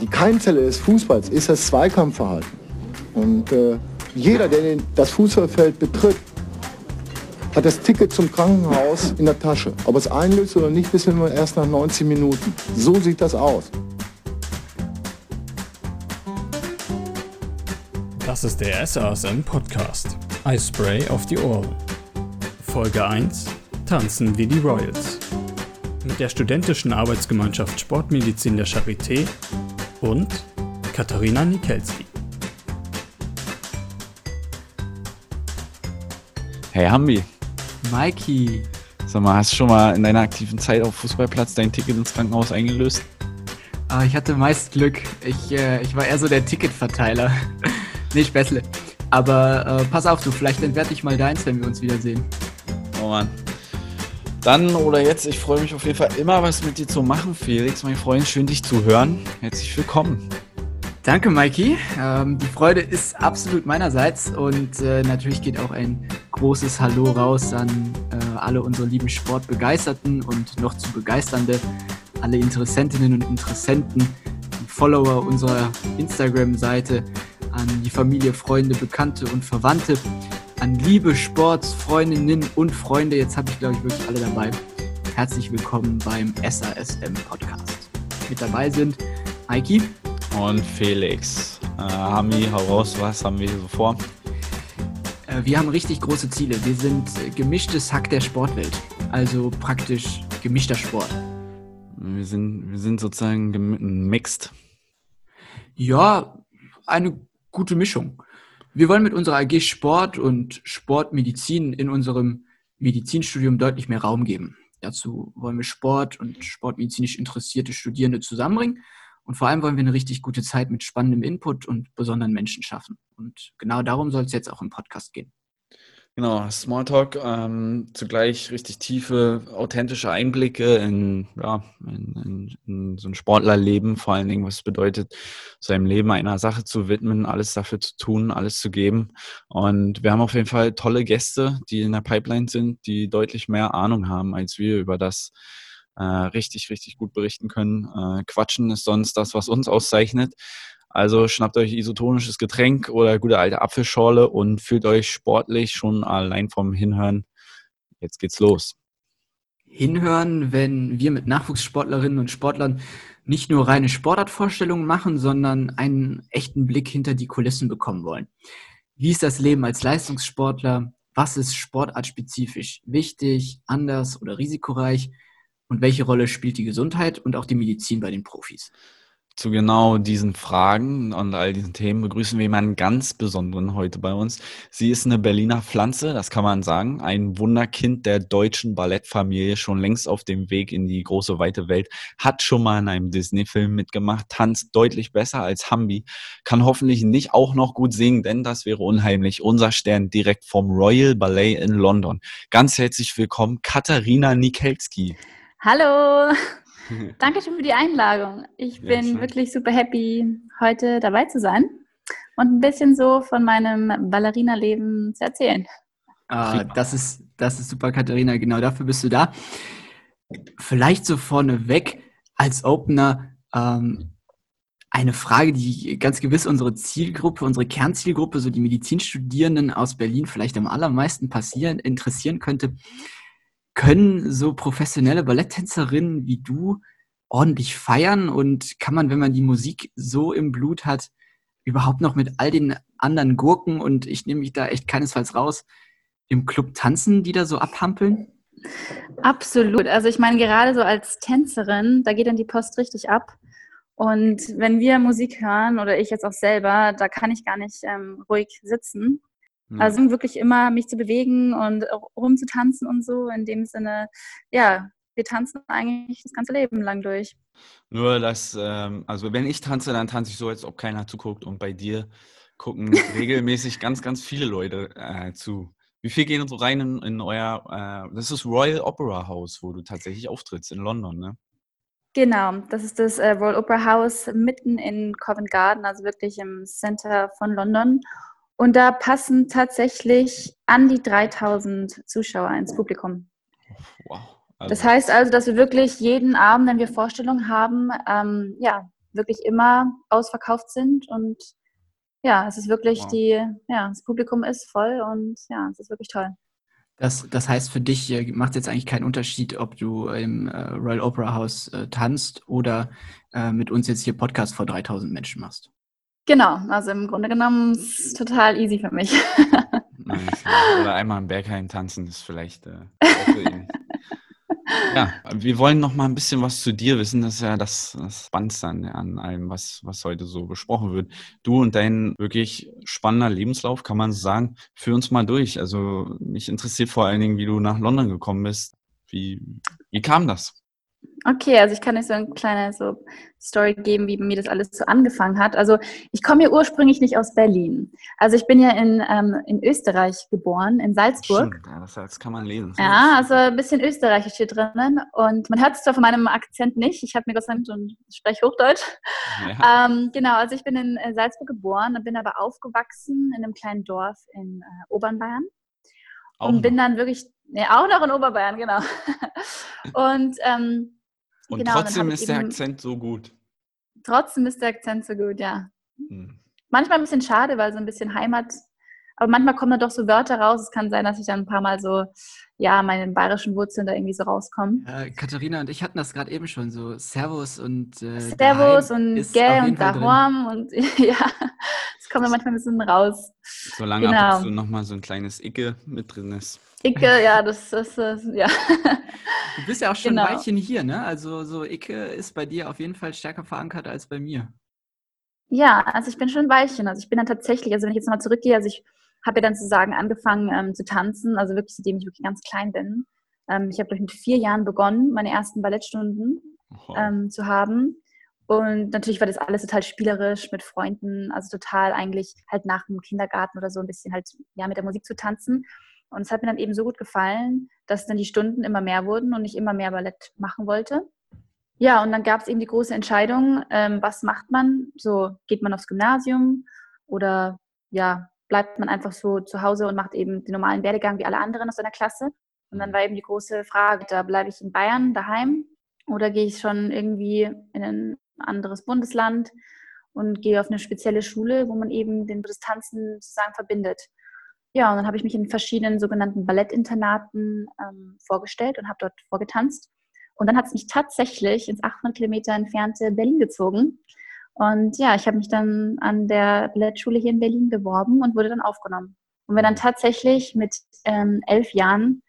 Die Keimzelle des Fußballs ist das Zweikampfverhalten. Und äh, jeder, der das Fußballfeld betritt, hat das Ticket zum Krankenhaus in der Tasche. Ob es einlöst oder nicht, wissen wir erst nach 90 Minuten. So sieht das aus. Das ist der SASM Podcast. Eispray auf die Ohren. Folge 1. Tanzen wie die Royals. Mit der studentischen Arbeitsgemeinschaft Sportmedizin der Charité und Katharina Nikelski. Hey Hambi, Mikey, sag mal, hast du schon mal in deiner aktiven Zeit auf Fußballplatz dein Ticket ins Krankenhaus eingelöst? ah, ich hatte meist Glück. Ich, äh, ich war eher so der Ticketverteiler. nee, Späßle. Aber äh, pass auf, du, vielleicht entwerte ich mal deins, wenn wir uns wiedersehen. Oh Mann. Dann oder jetzt, ich freue mich auf jeden Fall immer was mit dir zu machen, Felix, mein Freund. Schön dich zu hören. Herzlich willkommen. Danke, Mikey. Ähm, die Freude ist absolut meinerseits und äh, natürlich geht auch ein großes Hallo raus an äh, alle unsere lieben Sportbegeisterten und noch zu begeisternde, alle Interessentinnen und Interessenten, die Follower unserer Instagram-Seite, an die Familie, Freunde, Bekannte und Verwandte, an liebe Sportsfreundinnen und Freunde. Jetzt habe ich, glaube ich, wirklich alle dabei. Herzlich willkommen beim SASM Podcast. Mit dabei sind Mikey. Und Felix. Äh, Hami, hau raus, was haben wir hier so vor? Äh, Wir haben richtig große Ziele. Wir sind äh, gemischtes Hack der Sportwelt. Also praktisch gemischter Sport. Wir sind, wir sind sozusagen gem- mixed. Ja, eine gute Mischung. Wir wollen mit unserer AG Sport und Sportmedizin in unserem Medizinstudium deutlich mehr Raum geben. Dazu wollen wir Sport und sportmedizinisch interessierte Studierende zusammenbringen. Und vor allem wollen wir eine richtig gute Zeit mit spannendem Input und besonderen Menschen schaffen. Und genau darum soll es jetzt auch im Podcast gehen. Genau, Smalltalk, ähm, zugleich richtig tiefe, authentische Einblicke in, ja, in, in, in so ein Sportlerleben, vor allen Dingen, was es bedeutet, seinem Leben einer Sache zu widmen, alles dafür zu tun, alles zu geben. Und wir haben auf jeden Fall tolle Gäste, die in der Pipeline sind, die deutlich mehr Ahnung haben als wir über das äh, richtig, richtig gut berichten können. Äh, Quatschen ist sonst das, was uns auszeichnet. Also schnappt euch isotonisches Getränk oder gute alte Apfelschorle und fühlt euch sportlich schon allein vom Hinhören. Jetzt geht's los. hinhören, wenn wir mit Nachwuchssportlerinnen und Sportlern nicht nur reine Sportartvorstellungen machen, sondern einen echten Blick hinter die Kulissen bekommen wollen. Wie ist das Leben als Leistungssportler? Was ist sportartspezifisch wichtig, anders oder risikoreich? Und welche Rolle spielt die Gesundheit und auch die Medizin bei den Profis? Zu genau diesen Fragen und all diesen Themen begrüßen wir jemanden ganz Besonderen heute bei uns. Sie ist eine Berliner Pflanze, das kann man sagen. Ein Wunderkind der deutschen Ballettfamilie, schon längst auf dem Weg in die große, weite Welt. Hat schon mal in einem Disney-Film mitgemacht, tanzt deutlich besser als Hambi. Kann hoffentlich nicht auch noch gut singen, denn das wäre unheimlich. Unser Stern direkt vom Royal Ballet in London. Ganz herzlich willkommen, Katharina Nikelski. Hallo, danke schön für die Einladung. Ich Ja, bin klar. wirklich super happy, heute dabei zu sein und ein bisschen so von meinem Ballerina-Leben zu erzählen. Ah, das ist, das ist super, Katharina. Genau dafür bist du da. Vielleicht so vorneweg als Opener ähm, eine Frage, die ganz gewiss unsere Zielgruppe, unsere Kernzielgruppe, so die Medizinstudierenden aus Berlin vielleicht am allermeisten passieren, interessieren könnte. Können so professionelle Balletttänzerinnen wie du ordentlich feiern und kann man, wenn man die Musik so im Blut hat, überhaupt noch mit all den anderen Gurken und ich nehme mich da echt keinesfalls raus, im Club tanzen, die da so abhampeln? Absolut. Also ich meine, gerade so als Tänzerin, da geht dann die Post richtig ab. Und wenn wir Musik hören oder ich jetzt auch selber, da kann ich gar nicht ähm, ruhig sitzen. Also wirklich immer mich zu bewegen und rumzutanzen und so. In dem Sinne, ja, wir tanzen eigentlich das ganze Leben lang durch. Nur, dass, ähm, also wenn ich tanze, dann tanze ich so, als ob keiner zuguckt. Und bei dir gucken regelmäßig ganz, ganz viele Leute äh, zu. Wie viel gehen so rein in, in euer, äh, das ist Royal Opera House, wo du tatsächlich auftrittst in London, ne? Genau, das ist das äh, Royal Opera House mitten in Covent Garden, also wirklich im Center von London. Und da passen tatsächlich an die 3000 Zuschauer ins Publikum. Wow. Das heißt also, dass wir wirklich jeden Abend, wenn wir Vorstellungen haben, ähm, ja, wirklich immer ausverkauft sind und ja, es ist wirklich Wow. die, ja, das Publikum ist voll und ja, es ist wirklich toll. Das, das heißt, für dich äh, macht es jetzt eigentlich keinen Unterschied, ob du im äh, Royal Opera House äh, tanzt oder äh, mit uns jetzt hier Podcast vor 3000 Menschen machst. Genau, also im Grunde genommen ist es total easy für mich. Oder einmal im Berghain tanzen ist vielleicht äh. Ja, wir wollen noch mal ein bisschen was zu dir wissen. Das ist ja das, das Spannendste an, an allem, was, was heute so besprochen wird. Du und dein wirklich spannender Lebenslauf, kann man sagen, führ uns mal durch. Also mich interessiert vor allen Dingen, wie du nach London gekommen bist. Wie, wie kam das? Okay, also ich kann euch so eine kleine so Story geben, wie mir das alles so angefangen hat. Also ich komme ja ursprünglich nicht aus Berlin. Also ich bin ja in, ähm, in Österreich geboren, in Salzburg. Stimmt, ja, das, das kann man lesen. Ja, also ein bisschen österreichisch hier drinnen. Und man hört es zwar von meinem Akzent nicht. Ich habe mir gesagt, und spreche Hochdeutsch. Ja. Ähm, genau, also ich bin in Salzburg geboren bin aber aufgewachsen in einem kleinen Dorf in äh, Obernbayern. Auch und bin dann wirklich, nee, auch noch in Oberbayern, genau. und ähm, und genau, trotzdem ist der Akzent so gut. trotzdem ist der Akzent so gut, ja. Hm. Manchmal ein bisschen schade, weil so ein bisschen Heimat, aber manchmal kommen da doch so Wörter raus. Es kann sein, dass ich dann ein paar Mal so, ja, meine bayerischen Wurzeln da irgendwie so rauskommen. Äh, Katharina und ich hatten das gerade eben schon so Servus und äh, Servus und ist Gell und. Dahorm und ja, es kommt dann manchmal ein bisschen raus. Solange ab Genau. und zu noch mal so ein kleines Icke mit drin ist. Icke, ja, das, das ja. Du bist ja auch schon Genau. ein Weilchen hier, ne? Also so Icke ist bei dir auf jeden Fall stärker verankert als bei mir. Ja, also ich bin schon ein Weilchen. Also ich bin dann tatsächlich, also wenn ich jetzt nochmal zurückgehe, also ich habe ja dann sozusagen angefangen ähm, zu tanzen, also wirklich seitdem ich wirklich ganz klein bin. Ähm, ich habe mit vier Jahren begonnen, meine ersten Ballettstunden ähm, zu haben. Und natürlich war das alles total spielerisch mit Freunden, also total eigentlich halt nach dem Kindergarten oder so ein bisschen halt ja mit der Musik zu tanzen. Und es hat mir dann eben so gut gefallen, dass dann die Stunden immer mehr wurden und ich immer mehr Ballett machen wollte. Ja, und dann gab es eben die große Entscheidung, ähm, was macht man? So, geht man aufs Gymnasium oder ja, bleibt man einfach so zu Hause und macht eben den normalen Werdegang wie alle anderen aus seiner Klasse? Und dann war eben die große Frage, da bleibe ich in Bayern daheim oder gehe ich schon irgendwie in ein anderes Bundesland und gehe auf eine spezielle Schule, wo man eben den das Tanzen sozusagen verbindet. Ja, und dann habe ich mich in verschiedenen sogenannten Ballettinternaten ähm, vorgestellt und habe dort vorgetanzt. Und dann hat es mich tatsächlich ins 800 Kilometer entfernte Berlin gezogen. Und ja, ich habe mich dann an der Ballettschule hier in Berlin beworben und wurde dann aufgenommen. Und bin dann tatsächlich mit ähm, elf Jahren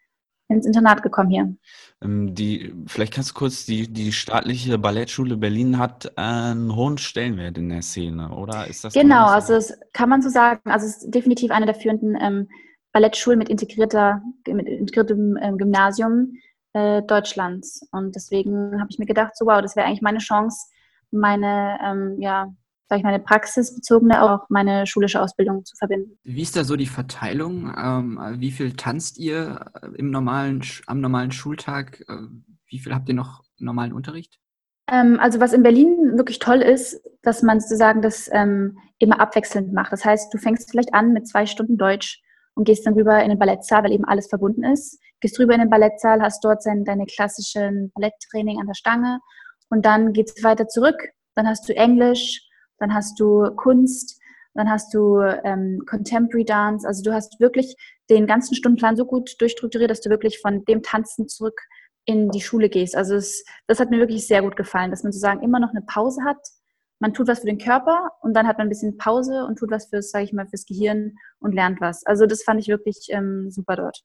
ins Internat gekommen hier. Ähm, Die, vielleicht kannst du kurz, die, die staatliche Ballettschule Berlin hat einen hohen Stellenwert in der Szene, oder? Ist das Genau, noch also so? es kann man so sagen. Also es ist definitiv eine der führenden ähm, Ballettschulen mit integrierter, mit integriertem ähm, Gymnasium äh, Deutschlands. Und deswegen habe ich mir gedacht, so wow, das wäre eigentlich meine Chance, meine, ähm, ja, sag ich, meine praxisbezogene, auch meine schulische Ausbildung zu verbinden. Wie ist da so die Verteilung? Ähm, wie viel tanzt ihr äh, im normalen, am normalen Schultag? Äh, Wie viel habt ihr noch normalen Unterricht? Ähm, also was in Berlin wirklich toll ist, dass man sozusagen das ähm, immer abwechselnd macht. Das heißt, du fängst vielleicht an mit zwei Stunden Deutsch und gehst dann rüber in den Ballettsaal, weil eben alles verbunden ist. Gehst rüber in den Ballettsaal, hast dort sein, deine klassischen Balletttraining an der Stange und dann geht's weiter zurück. Dann hast du Englisch, dann hast du Kunst, dann hast du ähm, Contemporary Dance. Also du hast wirklich den ganzen Stundenplan so gut durchstrukturiert, dass du wirklich von dem Tanzen zurück in die Schule gehst. Also es, das hat mir wirklich sehr gut gefallen, dass man sozusagen immer noch eine Pause hat. Man tut was für den Körper und dann hat man ein bisschen Pause und tut was fürs, sage ich mal, fürs Gehirn und lernt was. Also das fand ich wirklich ähm, super dort.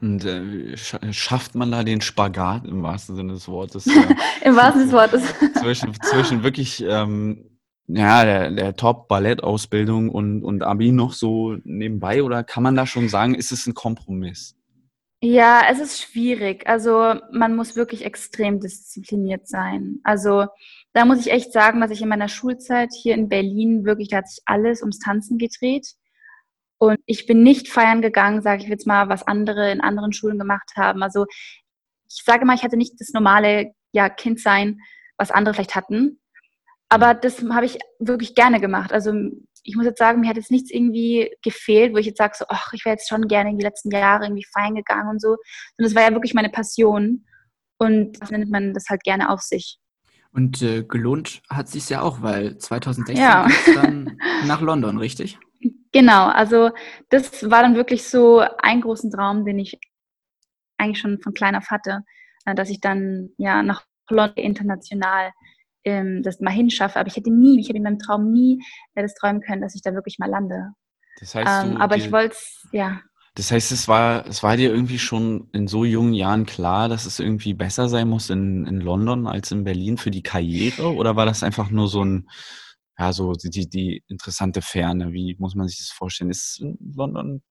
Und äh, sch- schafft man da den Spagat im wahrsten Sinne des Wortes? äh, Im wahrsten Sinne des Wortes. zwischen, zwischen wirklich ähm, ja, der, der Top-Ballettausbildung und, und Abi noch so nebenbei? Oder kann man da schon sagen, ist es ein Kompromiss? Ja, es ist schwierig. Also man muss wirklich extrem diszipliniert sein. Also da muss ich echt sagen, dass ich in meiner Schulzeit hier in Berlin wirklich, da hat sich alles ums Tanzen gedreht. Und ich bin nicht feiern gegangen, sage ich jetzt mal, was andere in anderen Schulen gemacht haben. Also ich sage mal, ich hatte nicht das normale ja, Kindsein, was andere vielleicht hatten. Aber das habe ich wirklich gerne gemacht. Also ich muss jetzt sagen, mir hat jetzt nichts irgendwie gefehlt, wo ich jetzt sage, so, ach, ich wäre jetzt schon gerne in die letzten Jahre irgendwie feiern gegangen und so. Und das war ja wirklich meine Passion. Und das nimmt man das halt gerne auf sich. Und äh, gelohnt hat sich ja auch, weil 2016 Ja. dann nach London, richtig? Genau, also das war dann wirklich so ein großen Traum, den ich eigentlich schon von klein auf hatte, äh, dass ich dann ja nach London international ähm, das mal hinschaffe. Aber ich hätte nie, ich hätte in meinem Traum nie äh, das träumen können, dass ich da wirklich mal lande. Das heißt, Ähm, aber dir, ich wollte es, ja. das heißt, es war, es war dir irgendwie schon in so jungen Jahren klar, dass es irgendwie besser sein muss in, in London als in Berlin für die Karriere? Oder war das einfach nur so ein, ja, so die, die, interessante Ferne? Wie muss man sich das vorstellen? Ist London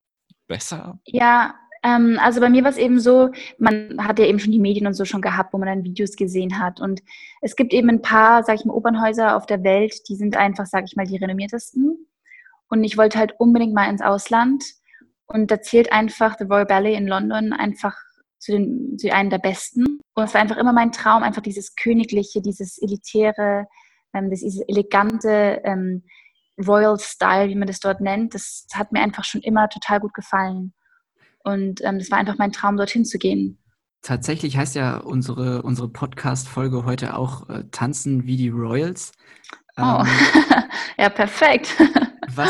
besser? Ja, ähm, also bei mir war es eben so, man hat ja eben schon die Medien und so schon gehabt, wo man dann Videos gesehen hat. Und es gibt eben ein paar, sag ich mal, Opernhäuser auf der Welt, die sind einfach, sag ich mal, die renommiertesten. Und ich wollte halt unbedingt mal ins Ausland. Und da zählt einfach The Royal Ballet in London einfach zu, den, zu einem der besten. Und es war einfach immer mein Traum, einfach dieses Königliche, dieses Elitäre, das, dieses elegante ähm, Royal Style, wie man das dort nennt. Das hat mir einfach schon immer total gut gefallen. Und ähm, das war einfach mein Traum, dorthin zu gehen. Tatsächlich heißt ja unsere, unsere Podcast-Folge heute auch äh, Tanzen wie die Royals. Oh, Ähm, ja, perfekt. was,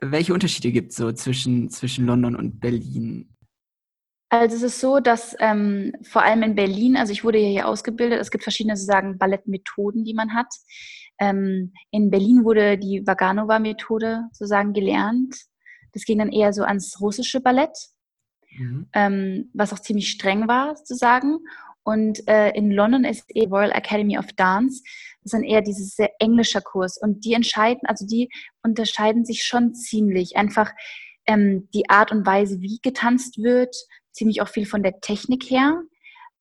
welche Unterschiede gibt es so zwischen, zwischen London und Berlin? Also es ist so, dass ähm, vor allem in Berlin, also ich wurde ja hier ausgebildet, es gibt verschiedene sozusagen Ballettmethoden, die man hat. Ähm, in Berlin wurde die Vaganova-Methode sozusagen gelernt. Das ging dann eher so ans russische Ballett, Mhm. ähm, was auch ziemlich streng war sozusagen. Und äh, in London ist eh Royal Academy of Dance. Das ist dann eher dieses sehr englischer Kurs. Und die entscheiden, also die unterscheiden sich schon ziemlich. Einfach ähm, die Art und Weise, wie getanzt wird, ziemlich auch viel von der Technik her.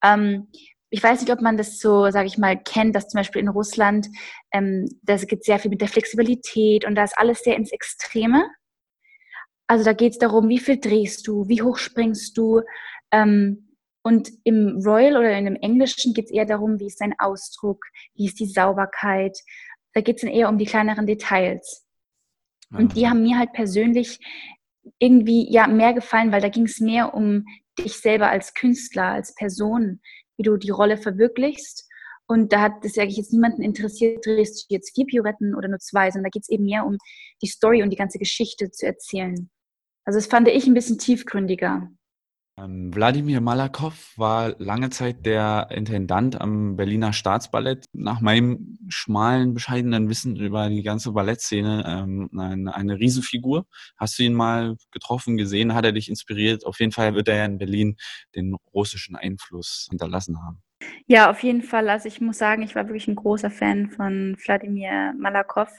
Ähm, ich weiß nicht, ob man das so, sage ich mal, kennt, dass zum Beispiel in Russland, ähm, das geht sehr viel mit der Flexibilität und da ist alles sehr ins Extreme. Also da geht es darum, wie viel drehst du, wie hoch springst du. Ähm, und im Royal oder in dem Englischen geht es eher darum, wie ist dein Ausdruck, wie ist die Sauberkeit. Da geht es dann eher um die kleineren Details. Und die haben mir halt persönlich irgendwie ja mehr gefallen, weil da ging es mehr um dich selber als Künstler, als Person, wie du die Rolle verwirklichst. Und da hat das eigentlich jetzt niemanden interessiert, drehst du jetzt vier Pirouetten oder nur zwei, sondern da geht es eben mehr um die Story und die ganze Geschichte zu erzählen. Also das fand ich ein bisschen tiefgründiger. Ähm, Wladimir Malakow war lange Zeit der Intendant am Berliner Staatsballett. Nach meinem schmalen, bescheidenen Wissen über die ganze Ballettszene ähm, eine, eine Riesenfigur. Hast du ihn mal getroffen, gesehen? Hat er dich inspiriert? Auf jeden Fall wird er ja in Berlin den russischen Einfluss hinterlassen haben. Ja, auf jeden Fall. Also ich muss sagen, ich war wirklich ein großer Fan von Wladimir Malakow.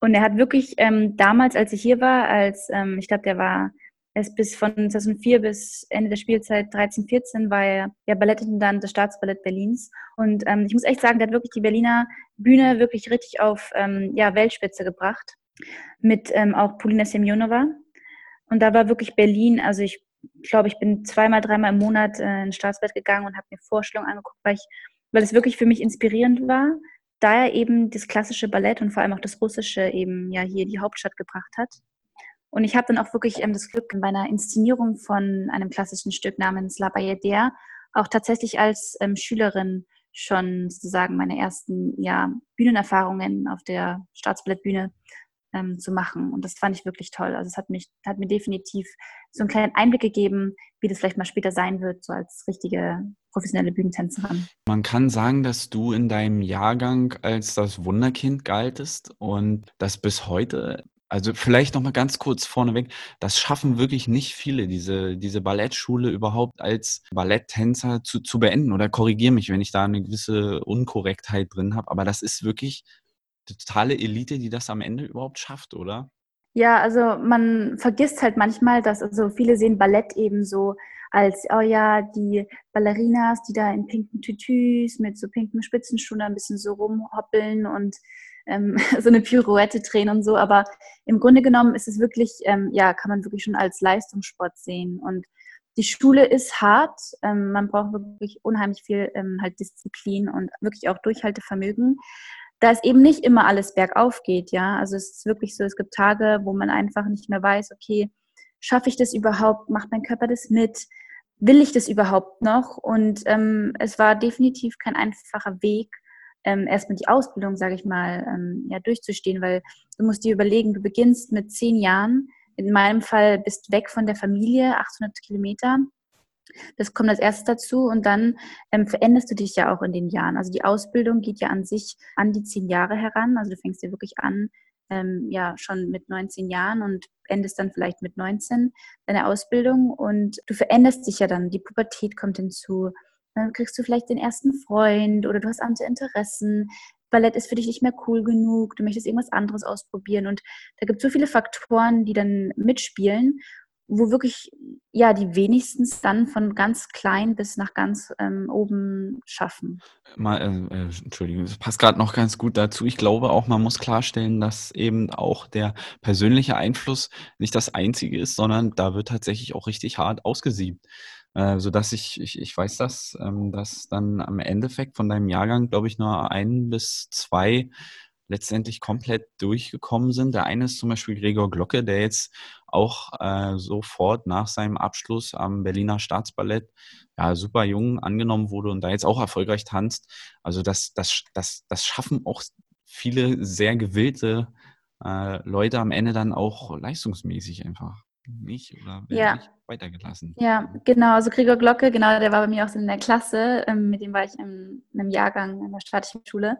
Und er hat wirklich ähm, damals, als ich hier war, als ähm, ich glaube, der war erst bis von 2004 bis Ende der Spielzeit 13, 14 war er ja Ballettintendant des Staatsballett Berlins. Und ähm, ich muss echt sagen, der hat wirklich die Berliner Bühne wirklich richtig auf ähm, ja, Weltspitze gebracht. Mit ähm, auch Polina Semjonova. Und da war wirklich Berlin, also ich glaube, ich bin zweimal, dreimal im Monat äh, ins Staatsballett gegangen und habe mir Vorstellungen angeguckt, weil, ich, weil es wirklich für mich inspirierend war, da er eben das klassische Ballett und vor allem auch das russische eben ja hier die Hauptstadt gebracht hat. Und ich habe dann auch wirklich ähm, das Glück, bei einer Inszenierung von einem klassischen Stück namens La Bayadère auch tatsächlich als ähm, Schülerin schon sozusagen meine ersten ja, Bühnenerfahrungen auf der Staatsballettbühne ähm, zu machen. Und das fand ich wirklich toll. Also es hat, mich, hat mir definitiv so einen kleinen Einblick gegeben, wie das vielleicht mal später sein wird, so als richtige professionelle Bühnentänzerin. Man kann sagen, dass du in deinem Jahrgang als das Wunderkind galtest und das bis heute also vielleicht noch mal ganz kurz vorneweg, das schaffen wirklich nicht viele, diese, diese Ballettschule überhaupt als Balletttänzer zu, zu beenden. Oder korrigiere mich, wenn ich da eine gewisse Unkorrektheit drin habe. Aber das ist wirklich die totale Elite, die das am Ende überhaupt schafft, oder? Ja, also man vergisst halt manchmal, dass also viele sehen Ballett eben so als, oh ja, die Ballerinas, die da in pinken Tütüs mit so pinken Spitzenschuhen ein bisschen so rumhoppeln und ähm, so eine Pirouette drehen und so. Aber im Grunde genommen ist es wirklich, ähm, ja, kann man wirklich schon als Leistungssport sehen. Und die Schule ist hart. Ähm, man braucht wirklich unheimlich viel ähm, halt Disziplin und wirklich auch Durchhaltevermögen. Da es eben nicht immer alles bergauf geht, ja. Also es ist wirklich so, es gibt Tage, wo man einfach nicht mehr weiß, okay, schaffe ich das überhaupt? Macht mein Körper das mit? Will ich das überhaupt noch? Und ähm, es war definitiv kein einfacher Weg, ähm, erstmal die Ausbildung, sage ich mal, ähm, ja, durchzustehen, weil du musst dir überlegen, du beginnst mit zehn Jahren, in meinem Fall bist weg von der Familie, 800 Kilometer. Das kommt als erstes dazu und dann ähm, veränderst du dich ja auch in den Jahren. Also die Ausbildung geht ja an sich an die zehn Jahre heran. Also du fängst ja wirklich an, ähm, ja, schon mit 19 Jahren und endest dann vielleicht mit 19 deine Ausbildung und du veränderst dich ja dann. Die Pubertät kommt hinzu. Dann kriegst du vielleicht den ersten Freund oder du hast andere Interessen. Ballett ist für dich nicht mehr cool genug, du möchtest irgendwas anderes ausprobieren. Und da gibt es so viele Faktoren, die dann mitspielen, wo wirklich ja die wenigstens dann von ganz klein bis nach ganz ähm, oben schaffen. Mal, äh, äh Entschuldigung, das passt gerade noch ganz gut dazu. Ich glaube auch, man muss klarstellen, dass eben auch der persönliche Einfluss nicht das einzige ist, sondern da wird tatsächlich auch richtig hart ausgesiebt. Äh, so dass ich, ich, ich weiß das, ähm, dass dann am Endeffekt von deinem Jahrgang, glaube ich, nur ein bis zwei letztendlich komplett durchgekommen sind. Der eine ist zum Beispiel Gregor Glocke, der jetzt auch äh, sofort nach seinem Abschluss am Berliner Staatsballett ja, super jung angenommen wurde und da jetzt auch erfolgreich tanzt. Also das, das, das, das schaffen auch viele sehr gewillte äh, Leute am Ende dann auch leistungsmäßig einfach nicht oder ja. nicht weitergelassen. Ja, genau. Also Gregor Glocke, genau, der war bei mir auch in der Klasse. Ähm, mit dem war ich in, in einem Jahrgang in der staatlichen Schule.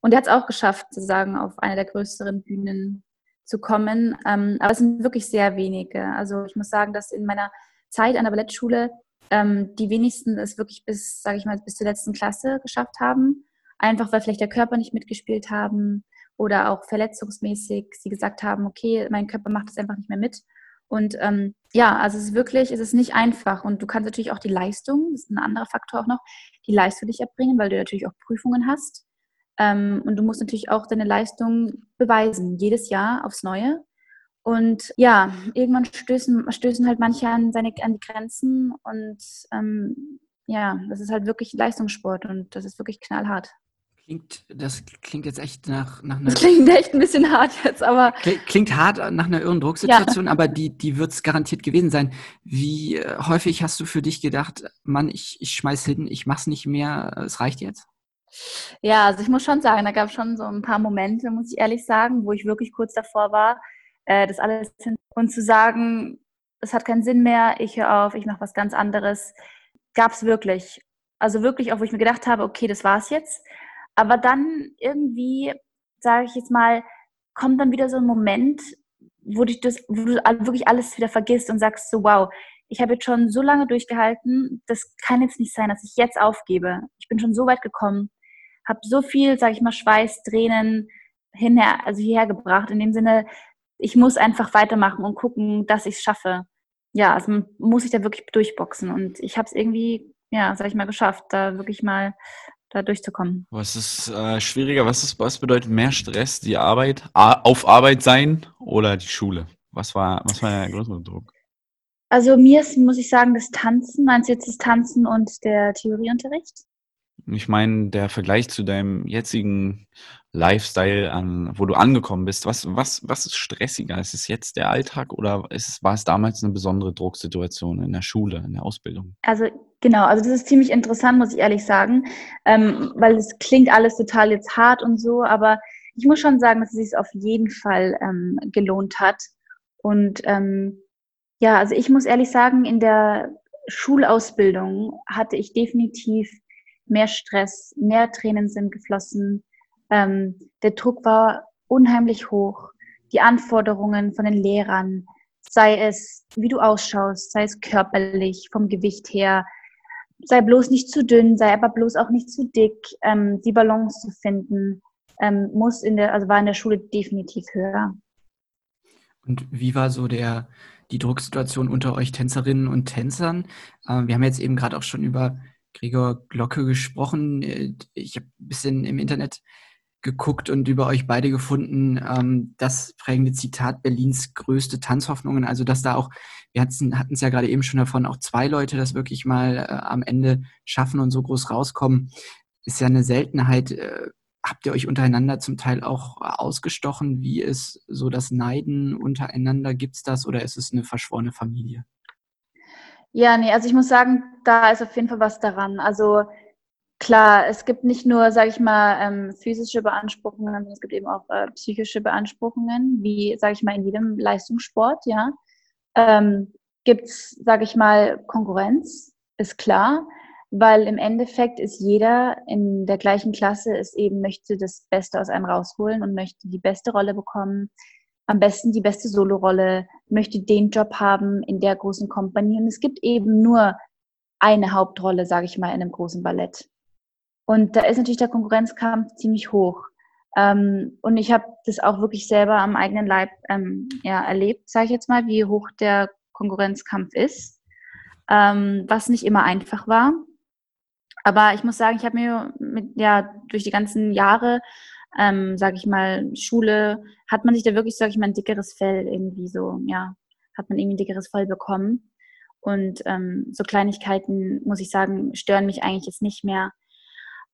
Und der hat es auch geschafft, sozusagen auf eine der größeren Bühnen zu kommen. Ähm, aber es sind wirklich sehr wenige. Also ich muss sagen, dass in meiner Zeit an der Ballettschule ähm, die wenigsten es wirklich bis, sage ich mal, bis zur letzten Klasse geschafft haben. Einfach weil vielleicht der Körper nicht mitgespielt haben oder auch verletzungsmäßig sie gesagt haben, okay, mein Körper macht das einfach nicht mehr mit. Und ähm, ja, also es ist wirklich, es ist nicht einfach. Und du kannst natürlich auch die Leistung, das ist ein anderer Faktor auch noch, die Leistung dich erbringen, weil du natürlich auch Prüfungen hast. Ähm, und du musst natürlich auch deine Leistung beweisen, jedes Jahr aufs Neue. Und ja, irgendwann stößen, stößen halt manche an, seine, an die Grenzen und ähm, ja, das ist halt wirklich Leistungssport und das ist wirklich knallhart. Klingt, das klingt jetzt echt nach, nach einer. Das klingt echt ein bisschen hart jetzt, aber. Klingt hart nach einer irren Drucksituation, ja. aber die, die wird es garantiert gewesen sein. Wie äh, häufig hast du für dich gedacht, Mann, ich, ich schmeiß hin, ich mach's nicht mehr, es reicht jetzt? Ja, also ich muss schon sagen, da gab es schon so ein paar Momente, muss ich ehrlich sagen, wo ich wirklich kurz davor war, äh, das alles hin und zu sagen, es hat keinen Sinn mehr, ich höre auf, ich mache was ganz anderes. Gab es wirklich. Also wirklich auch, wo ich mir gedacht habe, okay, das war's jetzt. Aber dann irgendwie, sage ich jetzt mal, kommt dann wieder so ein Moment, wo du, das, wo du wirklich alles wieder vergisst und sagst so, wow, ich habe jetzt schon so lange durchgehalten, das kann jetzt nicht sein, dass ich jetzt aufgebe. Ich bin schon so weit gekommen habe so viel, sage ich mal, Schweiß, Tränen hinher, also hierher gebracht. In dem Sinne, ich muss einfach weitermachen und gucken, dass ich es schaffe. Ja, also muss ich da wirklich durchboxen. Und ich habe es irgendwie, ja, sag ich mal, geschafft, da wirklich mal da durchzukommen. Was ist äh, schwieriger? Was ist, was bedeutet mehr Stress? Die Arbeit, auf Arbeit sein oder die Schule? Was war, was war der größere Druck? Also mir ist, muss ich sagen, das Tanzen, meinst du jetzt das Tanzen und der Theorieunterricht? Ich meine, der Vergleich zu deinem jetzigen Lifestyle, an, wo du angekommen bist, was, was, was ist stressiger? Ist es jetzt der Alltag oder ist, war es damals eine besondere Drucksituation in der Schule, in der Ausbildung? Also genau, also das ist ziemlich interessant, muss ich ehrlich sagen, ähm, weil es klingt alles total jetzt hart und so, aber ich muss schon sagen, dass es sich auf jeden Fall ähm, gelohnt hat. Und ähm, ja, also ich muss ehrlich sagen, in der Schulausbildung hatte ich definitiv mehr Stress, mehr Tränen sind geflossen. Ähm, der Druck war unheimlich hoch. Die Anforderungen von den Lehrern, sei es, wie du ausschaust, sei es körperlich, vom Gewicht her, sei bloß nicht zu dünn, sei aber bloß auch nicht zu dick, ähm, die Balance zu finden, ähm, muss in der, also war in der Schule definitiv höher. Und wie war so der, die Drucksituation unter euch Tänzerinnen und Tänzern? Äh, wir haben jetzt eben gerade auch schon über Gregor Glocke gesprochen. Äh, ich habe ein bisschen im Internet geguckt und über euch beide gefunden, ähm, das prägende Zitat Berlins größte Tanzhoffnungen. Also dass da auch, wir hatten es ja gerade eben schon davon, auch zwei Leute das wirklich mal äh, am Ende schaffen und so groß rauskommen, ist ja eine Seltenheit. Äh, habt ihr euch untereinander zum Teil auch ausgestochen? Wie ist so das Neiden untereinander? Gibt es das oder ist es eine verschworene Familie? Ja, nee, also ich muss sagen, da ist auf jeden Fall was daran. Also klar, es gibt nicht nur, sage ich mal, ähm, physische Beanspruchungen, sondern es gibt eben auch äh, psychische Beanspruchungen, wie, sage ich mal, in jedem Leistungssport, ja. Ähm, gibt es, sage ich mal, Konkurrenz, ist klar, weil im Endeffekt ist jeder in der gleichen Klasse, ist eben, möchte das Beste aus einem rausholen und möchte die beste Rolle bekommen, am besten die beste Solorolle, möchte den Job haben in der großen Kompanie. Und es gibt eben nur eine Hauptrolle, sage ich mal, in einem großen Ballett. Und da ist natürlich der Konkurrenzkampf ziemlich hoch. Ähm, und ich habe das auch wirklich selber am eigenen Leib ähm, ja, erlebt, sage ich jetzt mal, wie hoch der Konkurrenzkampf ist, ähm, was nicht immer einfach war. Aber ich muss sagen, ich habe mir mit, ja, durch die ganzen Jahre, ähm, sage ich mal, Schule, hat man sich da wirklich, sage ich mal, ein dickeres Fell irgendwie so, ja, hat man irgendwie ein dickeres Fell bekommen. Und ähm, so Kleinigkeiten, muss ich sagen, stören mich eigentlich jetzt nicht mehr.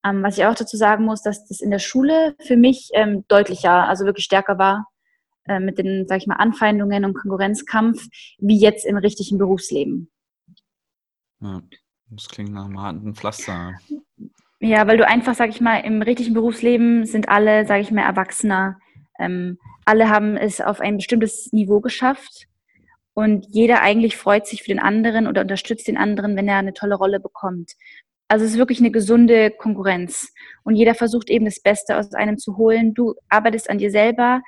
Ähm, was ich auch dazu sagen muss, dass das in der Schule für mich ähm, deutlicher, also wirklich stärker war äh, mit den, sag ich mal, Anfeindungen und Konkurrenzkampf, wie jetzt im richtigen Berufsleben. Ja, das klingt nach einem harten Pflaster. Ja, weil du einfach, sag ich mal, im richtigen Berufsleben sind alle, sag ich mal, Erwachsener. Ähm, alle haben es auf ein bestimmtes Niveau geschafft und jeder eigentlich freut sich für den anderen oder unterstützt den anderen, wenn er eine tolle Rolle bekommt. Also es ist wirklich eine gesunde Konkurrenz. Und jeder versucht eben das Beste aus einem zu holen. Du arbeitest an dir selber,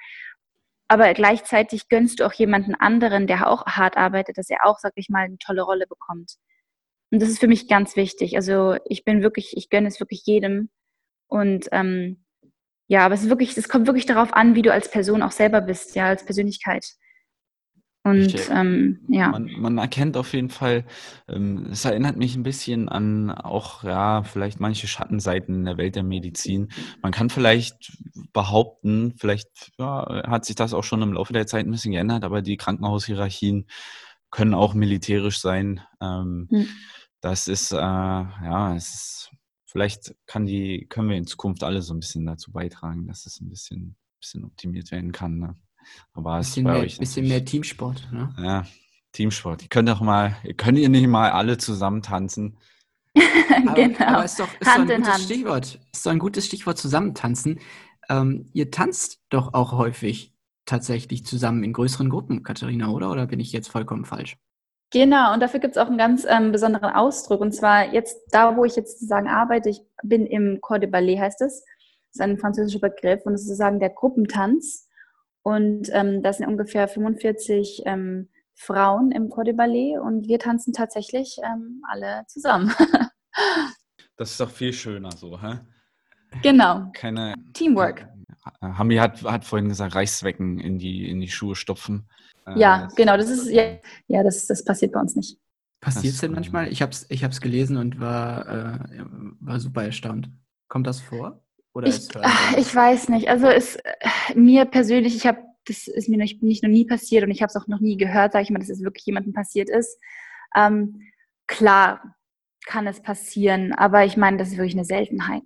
aber gleichzeitig gönnst du auch jemanden anderen, der auch hart arbeitet, dass er auch, sag ich mal, eine tolle Rolle bekommt. Und das ist für mich ganz wichtig. Also ich bin wirklich, ich gönne es wirklich jedem. Und ähm, ja, aber es ist wirklich, es kommt wirklich darauf an, wie du als Person auch selber bist, ja, als Persönlichkeit. Und ähm, ja. Man, man, erkennt auf jeden Fall, ähm, es erinnert mich ein bisschen an auch, ja, vielleicht manche Schattenseiten in der Welt der Medizin. Man kann vielleicht behaupten, vielleicht ja, hat sich das auch schon im Laufe der Zeit ein bisschen geändert, aber die Krankenhaushierarchien können auch militärisch sein. Ähm, hm. Das ist, äh, ja, es ist, vielleicht kann die, können wir in Zukunft alle so ein bisschen dazu beitragen, dass es ein bisschen, bisschen optimiert werden kann. Ne? Aber es bisschen, mehr, euch bisschen mehr Teamsport. Ne? Ja, Teamsport. Ihr könnt doch mal, ihr könnt ihr nicht mal alle zusammen tanzen. aber, genau. Aber ist doch, ist Hand doch ein gutes Hand. Stichwort. Ist doch ein gutes Stichwort zusammentanzen. Ähm, ihr tanzt doch auch häufig tatsächlich zusammen in größeren Gruppen, Katharina, oder? Oder bin ich jetzt vollkommen falsch? Genau, und dafür gibt es auch einen ganz ähm, besonderen Ausdruck. Und zwar jetzt da, wo ich jetzt sozusagen arbeite, ich bin im Corps de Ballet, heißt es. Das ist ein französischer Begriff und das ist sozusagen der Gruppentanz. Und ähm, das sind ungefähr 45 ähm, Frauen im Corps de Ballet und wir tanzen tatsächlich ähm, alle zusammen. das ist doch viel schöner so, hä? Genau. Keine, Teamwork. Hami hat, hat vorhin gesagt, Reichswecken in die, in die Schuhe stopfen. Äh, ja, äh, genau, das ist ja, ja das, das passiert bei uns nicht. Passiert es denn manchmal? Ich habe es ich hab's gelesen und war, äh, war super erstaunt. Kommt das vor? Oder ich, ich weiß nicht. Also es, mir persönlich, ich habe, das ist mir nicht, nicht noch nie passiert und ich habe es auch noch nie gehört, sage ich mal, dass es wirklich jemandem passiert ist. Ähm, klar kann es passieren, aber ich meine, das ist wirklich eine Seltenheit.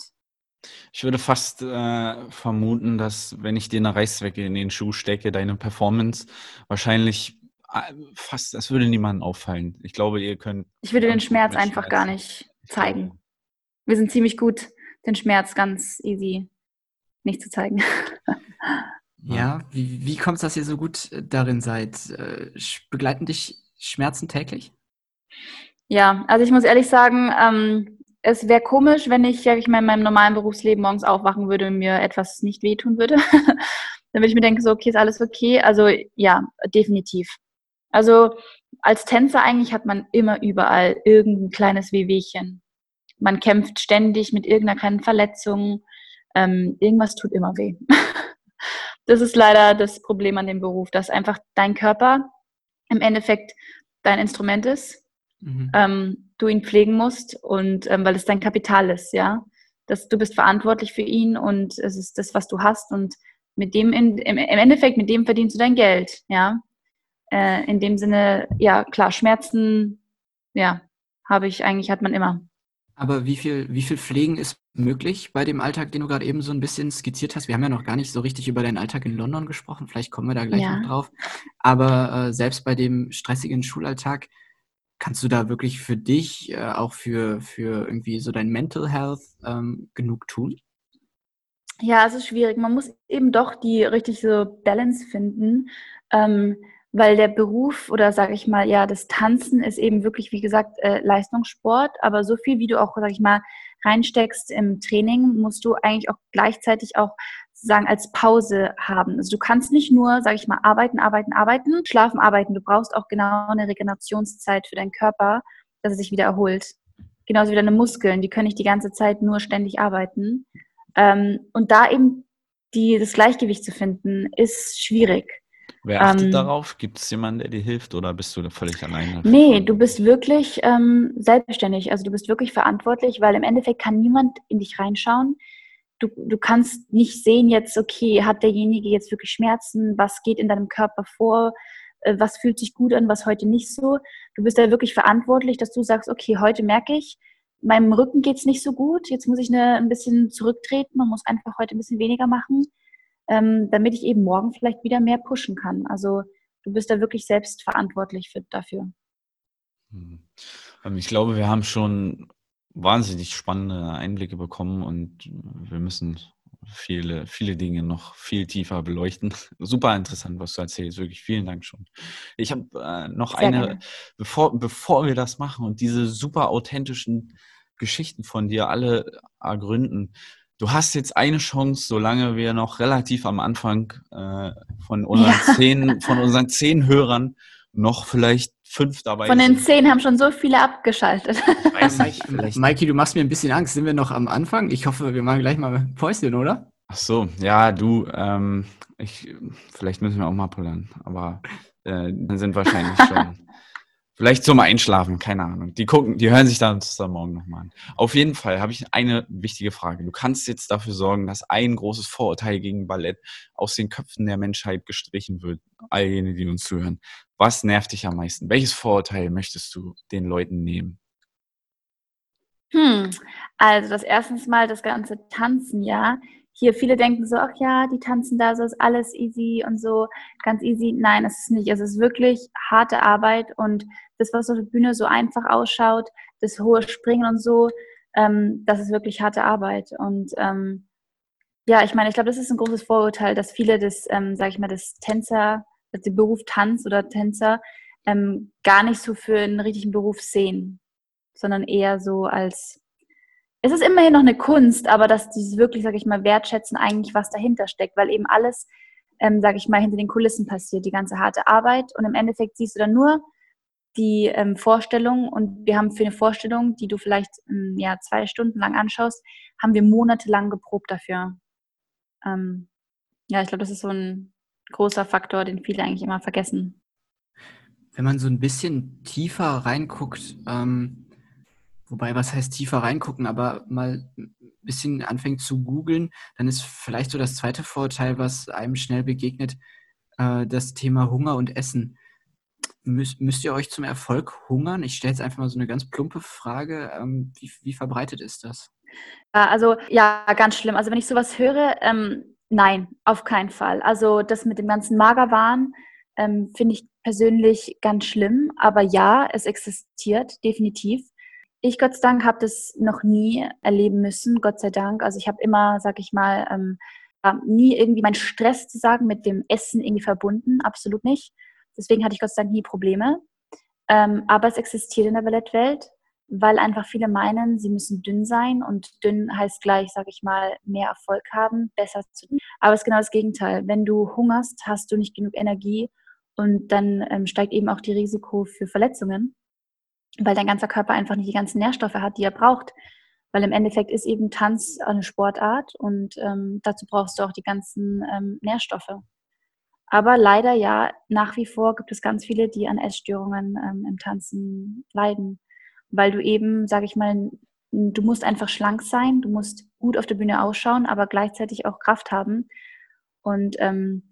Ich würde fast äh, vermuten, dass wenn ich dir eine Reißzwecke in den Schuh stecke, deine Performance wahrscheinlich äh, fast, das würde niemandem auffallen. Ich glaube, ihr könnt. Ich würde den Schmerz einfach Schmerz. gar nicht zeigen. Wir sind ziemlich gut den Schmerz ganz easy nicht zu zeigen. Ja, wie, wie kommt es, dass ihr so gut äh, darin seid? Äh, begleiten dich Schmerzen täglich? Ja, also ich muss ehrlich sagen, ähm, es wäre komisch, wenn ich, sag ich mal, in meinem normalen Berufsleben morgens aufwachen würde und mir etwas nicht wehtun würde. Dann würde ich mir denken, so, okay, ist alles okay. Also ja, definitiv. Also als Tänzer eigentlich hat man immer überall irgendein kleines Wehwehchen man kämpft ständig mit irgendeiner kleinen Verletzung. Ähm, irgendwas tut immer weh. das ist leider das Problem an dem Beruf, dass einfach dein Körper im Endeffekt dein Instrument ist, mhm. ähm, du ihn pflegen musst und ähm, weil es dein Kapital ist, ja. dass du bist verantwortlich für ihn und es ist das, was du hast und mit dem in, im, Endeffekt mit dem verdienst du dein Geld, ja. Äh, in dem Sinne, ja klar, Schmerzen, ja, habe ich eigentlich hat man immer. Aber wie viel, wie viel Pflegen ist möglich bei dem Alltag, den du gerade eben so ein bisschen skizziert hast? Wir haben ja noch gar nicht so richtig über deinen Alltag in London gesprochen. Vielleicht kommen wir da gleich ja. noch drauf. Aber äh, selbst bei dem stressigen Schulalltag, Kannst du da wirklich für dich, äh, auch für, für irgendwie so dein Mental Health ähm, genug tun? Ja, es ist schwierig. Man muss eben doch die richtige Balance finden, ähm, weil der Beruf oder sage ich mal, ja, das Tanzen ist eben wirklich, wie gesagt, äh, Leistungssport, aber so viel, wie du auch, sage ich mal, reinsteckst im Training, musst du eigentlich auch gleichzeitig auch sagen als Pause haben. Also du kannst nicht nur, sage ich mal, arbeiten, arbeiten, arbeiten, schlafen, arbeiten. Du brauchst auch genau eine Regenerationszeit für deinen Körper, dass er sich wieder erholt. Genauso wie deine Muskeln, die können nicht die ganze Zeit nur ständig arbeiten. Ähm, und da eben die, das Gleichgewicht zu finden, ist schwierig. Wer achtet ähm, darauf? Gibt es jemanden, der dir hilft oder bist du völlig alleine? Nee, du bist wirklich ähm, selbstständig. Also du bist wirklich verantwortlich, weil im Endeffekt kann niemand in dich reinschauen. Du, du kannst nicht sehen jetzt, okay, hat derjenige jetzt wirklich Schmerzen? Was geht in deinem Körper vor? Äh, was fühlt sich gut an, was heute nicht so? Du bist da wirklich verantwortlich, dass du sagst, okay, heute merke ich, meinem Rücken geht es nicht so gut. Jetzt muss ich eine, ein bisschen zurücktreten und muss einfach heute ein bisschen weniger machen ähm, damit ich eben morgen vielleicht wieder mehr pushen kann. Also du bist da wirklich selbst verantwortlich für, dafür. Hm. Ähm, ich glaube, wir haben schon wahnsinnig spannende Einblicke bekommen und wir müssen viele, viele Dinge noch viel tiefer beleuchten. Super interessant, was du erzählst. Wirklich vielen Dank schon. Ich habe äh, noch Sehr eine, bevor, bevor wir das machen und diese super authentischen Geschichten von dir alle ergründen, du hast jetzt eine Chance, solange wir noch relativ am Anfang äh, von, unseren ja. zehn, von unseren zehn Hörern noch vielleicht fünf dabei Von den zehn haben schon so viele abgeschaltet. Weiß nicht, vielleicht. Mikey, du machst mir ein bisschen Angst. Sind wir noch am Anfang? Ich hoffe, wir machen gleich mal ein Päuschen, oder? Ach so, ja, du, ähm, ich, vielleicht müssen wir auch mal pullern, aber äh, dann sind wahrscheinlich schon Vielleicht zum Einschlafen, keine Ahnung. Die gucken, die hören sich dann zusammen morgen nochmal an. Auf jeden Fall habe ich eine wichtige Frage. Du kannst jetzt dafür sorgen, dass ein großes Vorurteil gegen Ballett aus den Köpfen der Menschheit gestrichen wird. All jene, die uns zuhören. Was nervt dich am meisten? Welches Vorurteil möchtest du den Leuten nehmen? Hm, also das erstens mal das ganze Tanzen, ja hier viele denken so, ach ja, die tanzen da, so ist alles easy und so, ganz easy. Nein, es ist nicht. Es ist wirklich harte Arbeit und das, was auf der Bühne so einfach ausschaut, das hohe Springen und so, ähm, das ist wirklich harte Arbeit. Und ähm, ja, ich meine, ich glaube, das ist ein großes Vorurteil, dass viele das, ähm, sage ich mal, das Tänzer, also den Beruf Tanz oder Tänzer ähm, gar nicht so für einen richtigen Beruf sehen, sondern eher so als es ist immerhin noch eine Kunst, aber dass die wirklich, sage ich mal, wertschätzen eigentlich, was dahinter steckt, weil eben alles, ähm, sage ich mal, hinter den Kulissen passiert, die ganze harte Arbeit und im Endeffekt siehst du dann nur die ähm, Vorstellung und wir haben für eine Vorstellung, die du vielleicht ähm, ja, zwei Stunden lang anschaust, haben wir monatelang geprobt dafür. Ähm, ja, ich glaube, das ist so ein großer Faktor, den viele eigentlich immer vergessen. Wenn man so ein bisschen tiefer reinguckt, ähm, Wobei, was heißt tiefer reingucken, aber mal ein bisschen anfängt zu googeln, dann ist vielleicht so das zweite Vorteil, was einem schnell begegnet, äh, das Thema Hunger und Essen. Müsst, müsst ihr euch zum Erfolg hungern? Ich stelle jetzt einfach mal so eine ganz plumpe Frage. Ähm, wie, wie, verbreitet ist das? Also ja, ganz schlimm. Also wenn ich sowas höre, ähm, nein, auf keinen Fall. Also das mit dem ganzen Magerwahn ähm, finde ich persönlich ganz schlimm. Aber ja, es existiert definitiv. Ich, Gott sei Dank, habe das noch nie erleben müssen, Gott sei Dank. Also ich habe immer, sag ich mal, ähm, nie irgendwie meinen Stress zu sagen mit dem Essen irgendwie verbunden, absolut nicht. Deswegen hatte ich Gott sei Dank nie Probleme. Ähm, aber es existiert in der Ballettwelt, weil einfach viele meinen, sie müssen dünn sein und dünn heißt gleich, sag ich mal, mehr Erfolg haben, besser zu tun. Aber es ist genau das Gegenteil. Wenn du hungerst, hast du nicht genug Energie und dann ähm, steigt eben auch die Risiko für Verletzungen weil dein ganzer Körper einfach nicht die ganzen Nährstoffe hat, die er braucht. Weil im Endeffekt ist eben Tanz eine Sportart und ähm, dazu brauchst du auch die ganzen ähm, Nährstoffe. Aber leider ja, nach wie vor gibt es ganz viele, die an Essstörungen ähm, im Tanzen leiden. Weil du eben, sage ich mal, du musst einfach schlank sein, du musst gut auf der Bühne ausschauen, aber gleichzeitig auch Kraft haben. Und ähm,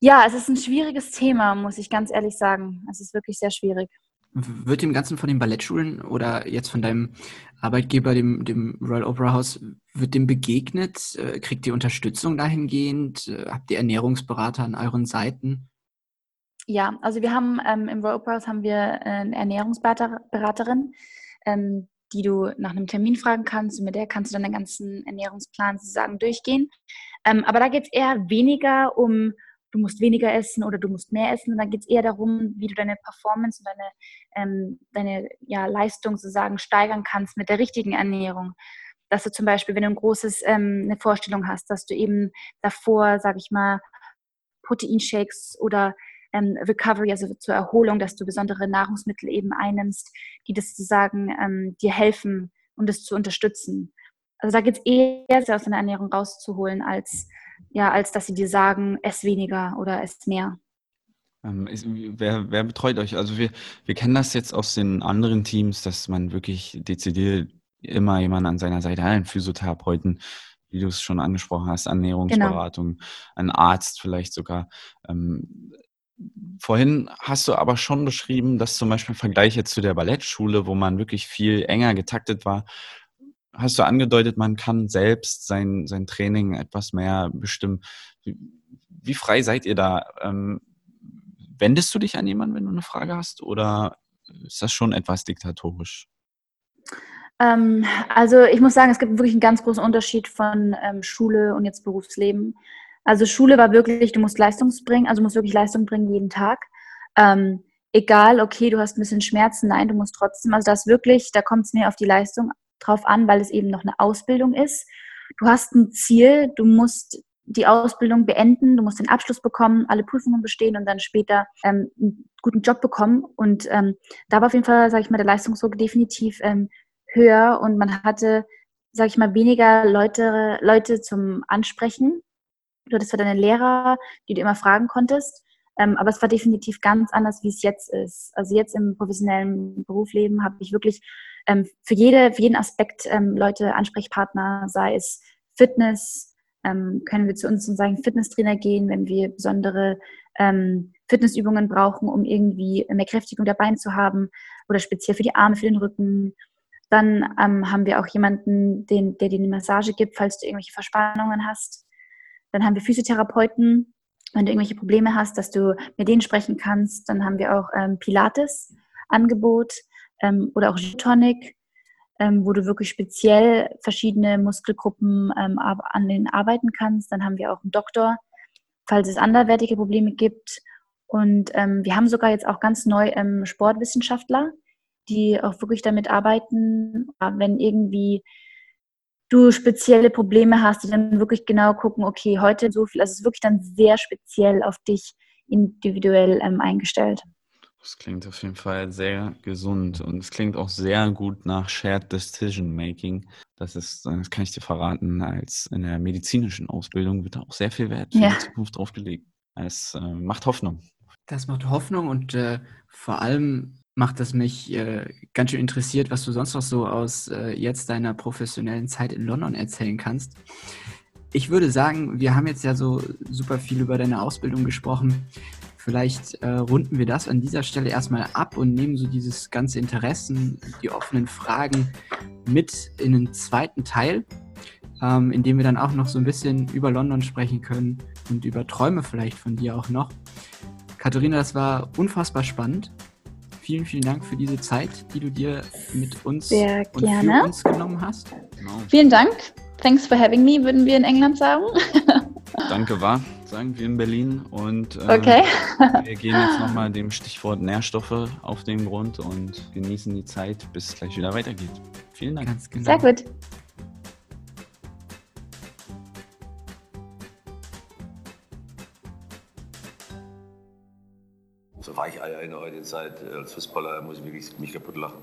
ja, es ist ein schwieriges Thema, muss ich ganz ehrlich sagen. Es ist wirklich sehr schwierig. Wird dem Ganzen von den Ballettschulen oder jetzt von deinem Arbeitgeber, dem, dem Royal Opera House, wird dem begegnet? Äh, kriegt ihr Unterstützung dahingehend? Äh, habt ihr Ernährungsberater an euren Seiten? Ja, also wir haben ähm, im Royal House haben wir äh, eine Ernährungsberaterin, ähm, die du nach einem Termin fragen kannst und mit der kannst du dann den ganzen Ernährungsplan sozusagen durchgehen. Ähm, aber da geht es eher weniger um, du musst weniger essen oder du musst mehr essen, sondern geht es eher darum, wie du deine Performance und deine, ähm, deine ja, Leistung sozusagen steigern kannst mit der richtigen Ernährung. Dass du zum Beispiel, wenn du ein großes, ähm, eine Vorstellung hast, dass du eben davor, sag ich mal, Proteinshakes oder ähm, Recovery, also zur Erholung, dass du besondere Nahrungsmittel eben einnimmst, die das sozusagen ähm, dir helfen und um das zu unterstützen. Also da geht es eher aus deiner Ernährung rauszuholen, als, ja, als dass sie dir sagen, ess weniger oder ess mehr. Ähm, ist, wer, wer betreut euch? Also wir, wir kennen das jetzt aus den anderen Teams, dass man wirklich dezidiert immer jemanden an seiner Seite hat, einen Physiotherapeuten, wie du es schon angesprochen hast, Ernährungsberatung, genau. ein Arzt vielleicht sogar. Ähm, vorhin hast du aber schon beschrieben, dass zum Beispiel im Vergleich jetzt zu der Ballettschule, wo man wirklich viel enger getaktet war, hast du angedeutet, man kann selbst sein, sein Training etwas mehr bestimmen. Wie, wie frei seid ihr da? Ähm, wendest du dich an jemanden, wenn du eine Frage hast, oder ist das schon etwas diktatorisch? Ähm, also ich muss sagen, es gibt wirklich einen ganz großen Unterschied von ähm, Schule und jetzt Berufsleben. Also Schule war wirklich, du musst Leistung bringen, also du musst wirklich Leistung bringen jeden Tag. Ähm, egal, okay, du hast ein bisschen Schmerzen, nein, du musst trotzdem, also das wirklich, da kommt es mir auf die Leistung drauf an, weil es eben noch eine Ausbildung ist. Du hast ein Ziel, du musst die Ausbildung beenden, du musst den Abschluss bekommen, alle Prüfungen bestehen und dann später ähm, einen guten Job bekommen. Und ähm, da war auf jeden Fall, sage ich mal, der Leistungsdruck definitiv ähm, höher und man hatte, sage ich mal, weniger Leute, Leute zum Ansprechen. Du hattest zwar deine Lehrer, die du immer fragen konntest, ähm, aber es war definitiv ganz anders, wie es jetzt ist. Also jetzt im professionellen Berufsleben habe ich wirklich ähm, für, jede, für jeden Aspekt ähm, Leute, Ansprechpartner, sei es Fitness, ähm, können wir zu uns und sagen Fitnesstrainer gehen, wenn wir besondere ähm, Fitnessübungen brauchen, um irgendwie mehr Kräftigung der Beine zu haben oder speziell für die Arme, für den Rücken, dann ähm, haben wir auch jemanden, den, der dir eine Massage gibt, falls du irgendwelche Verspannungen hast. Dann haben wir Physiotherapeuten, wenn du irgendwelche Probleme hast, dass du mit denen sprechen kannst. Dann haben wir auch ähm, Pilates-Angebot ähm, oder auch Tonic, ähm, wo du wirklich speziell verschiedene Muskelgruppen ähm, an denen arbeiten kannst. Dann haben wir auch einen Doktor, falls es anderweitige Probleme gibt. Und ähm, wir haben sogar jetzt auch ganz neu ähm, Sportwissenschaftler, die auch wirklich damit arbeiten, wenn irgendwie du spezielle Probleme hast, die dann wirklich genau gucken, okay, heute so viel, also es ist wirklich dann sehr speziell auf dich individuell ähm, eingestellt. Das klingt auf jeden Fall sehr gesund und es klingt auch sehr gut nach Shared Decision Making. Das ist, das kann ich dir verraten, als in der medizinischen Ausbildung wird da auch sehr viel Wert für ja. die Zukunft drauf gelegt. Es äh, macht Hoffnung. Das macht Hoffnung und äh, vor allem macht es mich äh, ganz schön interessiert, was du sonst noch so aus äh, jetzt deiner professionellen Zeit in London erzählen kannst. Ich würde sagen, wir haben jetzt ja so super viel über deine Ausbildung gesprochen. Vielleicht äh, runden wir das an dieser Stelle erstmal ab und nehmen so dieses ganze Interessen, die offenen Fragen mit in den zweiten Teil, ähm, in dem wir dann auch noch so ein bisschen über London sprechen können und über Träume vielleicht von dir auch noch. Katharina, das war unfassbar spannend vielen, vielen Dank für diese Zeit, die du dir mit uns Sehr und gerne. für uns genommen hast. Genau. Vielen Dank. Thanks for having me, würden wir in England sagen. Danke, war, sagen wir in Berlin. Und äh, okay. wir gehen jetzt nochmal dem Stichwort Nährstoffe auf den Grund und genießen die Zeit, bis es gleich wieder weitergeht. Vielen Dank. Genau. Sehr gut. So Weicheier in der heutigen Zeit als Fußballer muss ich wirklich mich kaputt lachen.